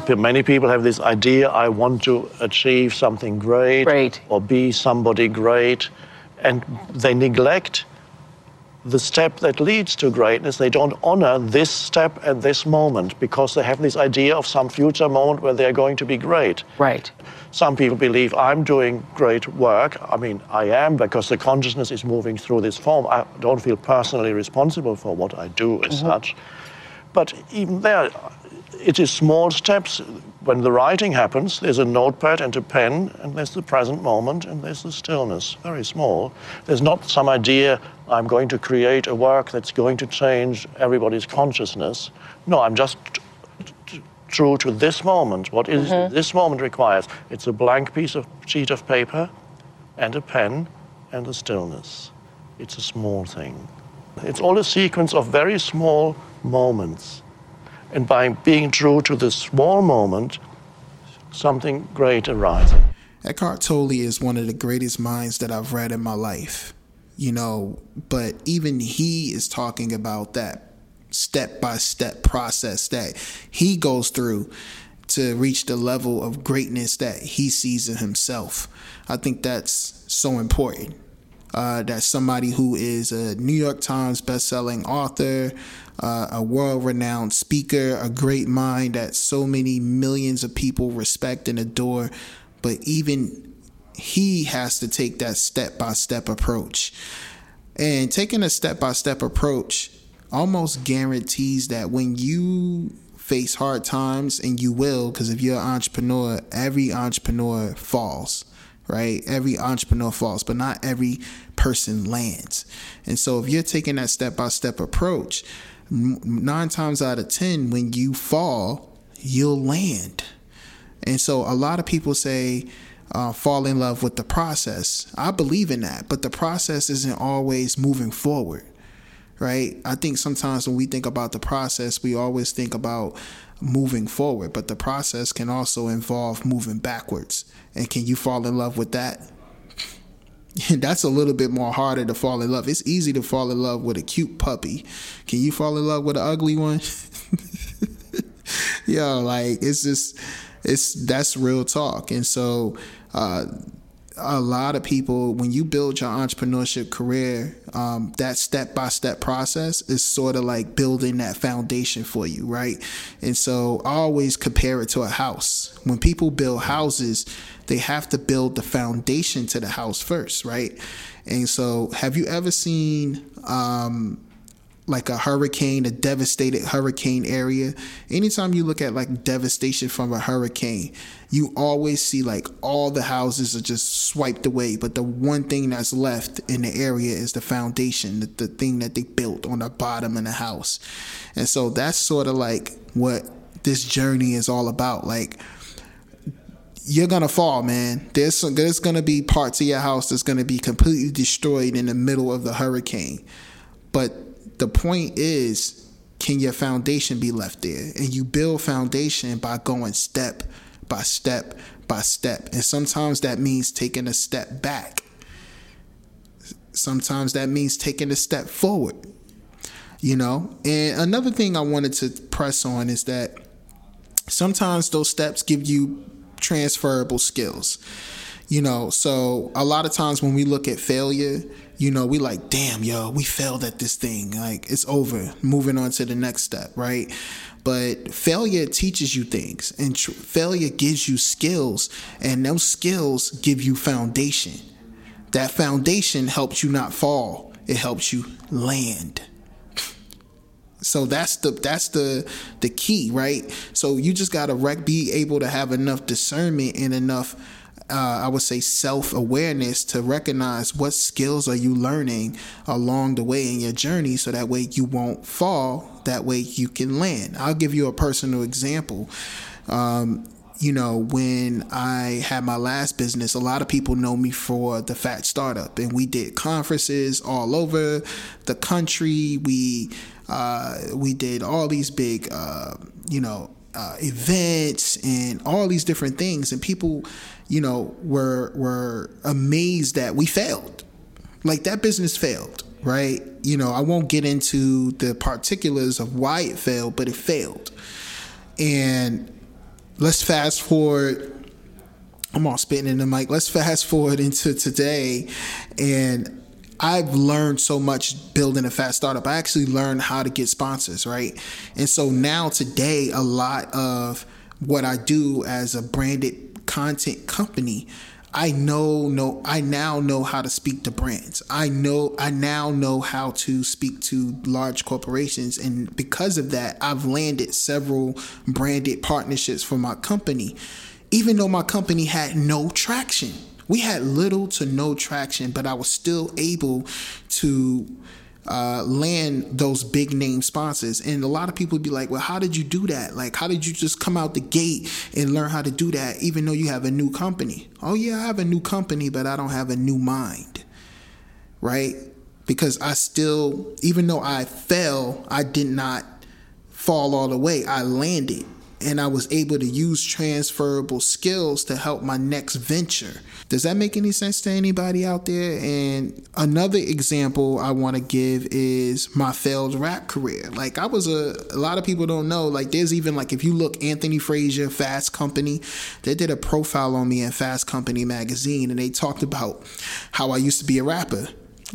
So many people have this idea I want to achieve something great, great. or be somebody great, and they neglect the step that leads to greatness. They don't honor this step at this moment because they have this idea of some future moment where they're going to be great. Right. Some people believe I'm doing great work. I mean, I am because the consciousness is moving through this form. I don't feel personally responsible for what I do as mm-hmm. such. But even there, it is small steps. When the writing happens, there's a notepad and a pen, and there's the present moment, and there's the stillness. Very small. There's not some idea I'm going to create a work that's going to change everybody's consciousness. No, I'm just true to this moment. What is mm-hmm. this moment requires? It's a blank piece of sheet of paper, and a pen, and a stillness. It's a small thing. It's all a sequence of very small moments and by being true to the small moment, something great arises. Eckhart Tolle is one of the greatest minds that I've read in my life, you know, but even he is talking about that step by step process that he goes through to reach the level of greatness that he sees in himself. I think that's so important. Uh, that somebody who is a New York Times best-selling author, uh, a world renowned speaker, a great mind that so many millions of people respect and adore. But even he has to take that step by step approach. And taking a step by step approach almost guarantees that when you face hard times, and you will, because if you're an entrepreneur, every entrepreneur falls right? Every entrepreneur falls, but not every person lands. And so if you're taking that step by step approach, nine times out of 10, when you fall, you'll land. And so a lot of people say, uh, fall in love with the process. I believe in that, but the process isn't always moving forward, right? I think sometimes when we think about the process, we always think about moving forward, but the process can also involve moving backwards. And can you fall in love with that? that's a little bit more harder to fall in love. It's easy to fall in love with a cute puppy. Can you fall in love with an ugly one? Yo, like it's just it's that's real talk. And so uh a lot of people, when you build your entrepreneurship career, um, that step by step process is sort of like building that foundation for you, right? And so I always compare it to a house. When people build houses, they have to build the foundation to the house first, right? And so, have you ever seen um, like a hurricane, a devastated hurricane area, anytime you look at like devastation from a hurricane, you always see like all the houses are just swiped away, but the one thing that's left in the area is the foundation, the, the thing that they built on the bottom of the house. And so that's sort of like what this journey is all about. Like, you're gonna fall, man. There's there's gonna be parts of your house that's gonna be completely destroyed in the middle of the hurricane, but the point is, can your foundation be left there? And you build foundation by going step by step by step. And sometimes that means taking a step back. Sometimes that means taking a step forward. You know? And another thing I wanted to press on is that sometimes those steps give you transferable skills. You know, so a lot of times when we look at failure, you know, we like, damn, yo, we failed at this thing. Like, it's over. Moving on to the next step, right? But failure teaches you things, and tr- failure gives you skills, and those skills give you foundation. That foundation helps you not fall. It helps you land. So that's the that's the the key, right? So you just gotta rec- be able to have enough discernment and enough uh, I would say self awareness to recognize what skills are you learning along the way in your journey so that way you won't fall, that way you can land. I'll give you a personal example. Um, you know, when I had my last business, a lot of people know me for the Phat Startup, and we did conferences all over the country. We uh, we did all these big, uh, you know, uh, events and all these different things, and people you know, were were amazed that we failed. Like that business failed, right? You know, I won't get into the particulars of why it failed, but it failed. And let's fast forward. I'm all spitting in the mic. Let's fast forward into today, and I've learned so much building a fast startup. I actually learned how to get sponsors, right? And so now today, a lot of what I do as a branded content company, I know know I now know how to speak to brands. I know I now know how to speak to large corporations and because of that I've landed several branded partnerships for my company even though my company had no traction. We had little to no traction, but I was still able to uh, land those big name sponsors. And a lot of people be like, well, how did you do that? Like, how did you just come out the gate and learn how to do that, even though you have a new company? Oh, yeah, I have a new company, but I don't have a new mind, right? Because I still, even though I fell, I did not fall all the way. I landed and I was able to use transferable skills to help my next venture. Does that make any sense to anybody out there? And another example I want to give is my failed rap career. Like I was a a lot of people don't know. Like there's even like if you look Anthony Frazier, Fast Company, they did a profile on me in Fast Company magazine and they talked about how I used to be a rapper.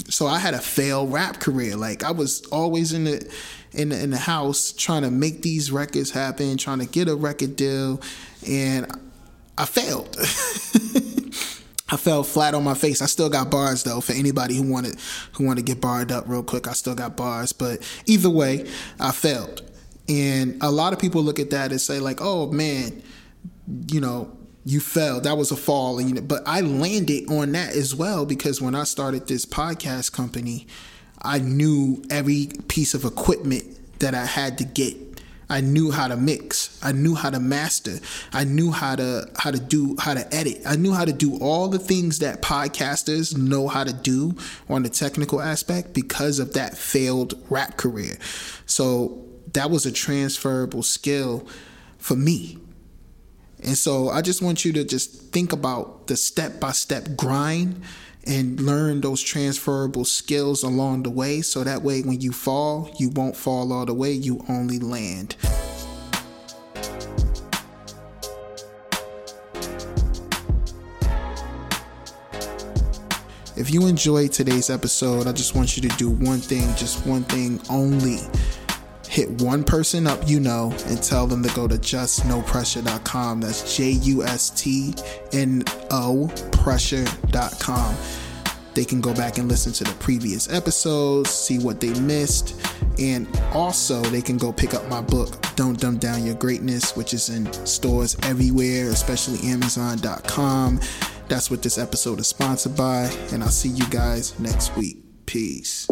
So I had a failed rap career. Like I was always in the in the, in the house trying to make these records happen, trying to get a record deal, and I failed. I fell flat on my face. I still got bars though for anybody who wanted who wanted to get barred up real quick. I still got bars, but either way, I failed. And a lot of people look at that and say like, "Oh man, you know, you fell. That was a fall." And, you know, but I landed on that as well because when I started this podcast company, I knew every piece of equipment that I had to get I knew how to mix. I knew how to master. I knew how to how to do how to edit. I knew how to do all the things that podcasters know how to do on the technical aspect because of that failed rap career. So that was a transferable skill for me. And so I just want you to just think about the step by step grind and learn those transferable skills along the way so that way when you fall, you won't fall all the way, you only land. If you enjoyed today's episode, I just want you to do one thing, just one thing only. Hit one person up you know and tell them to go to justnopressure.com. That's J U S T N O pressure.com. They can go back and listen to the previous episodes, see what they missed, and also they can go pick up my book, Don't Dumb Down Your Greatness, which is in stores everywhere, especially Amazon.com. That's what this episode is sponsored by, and I'll see you guys next week. Peace.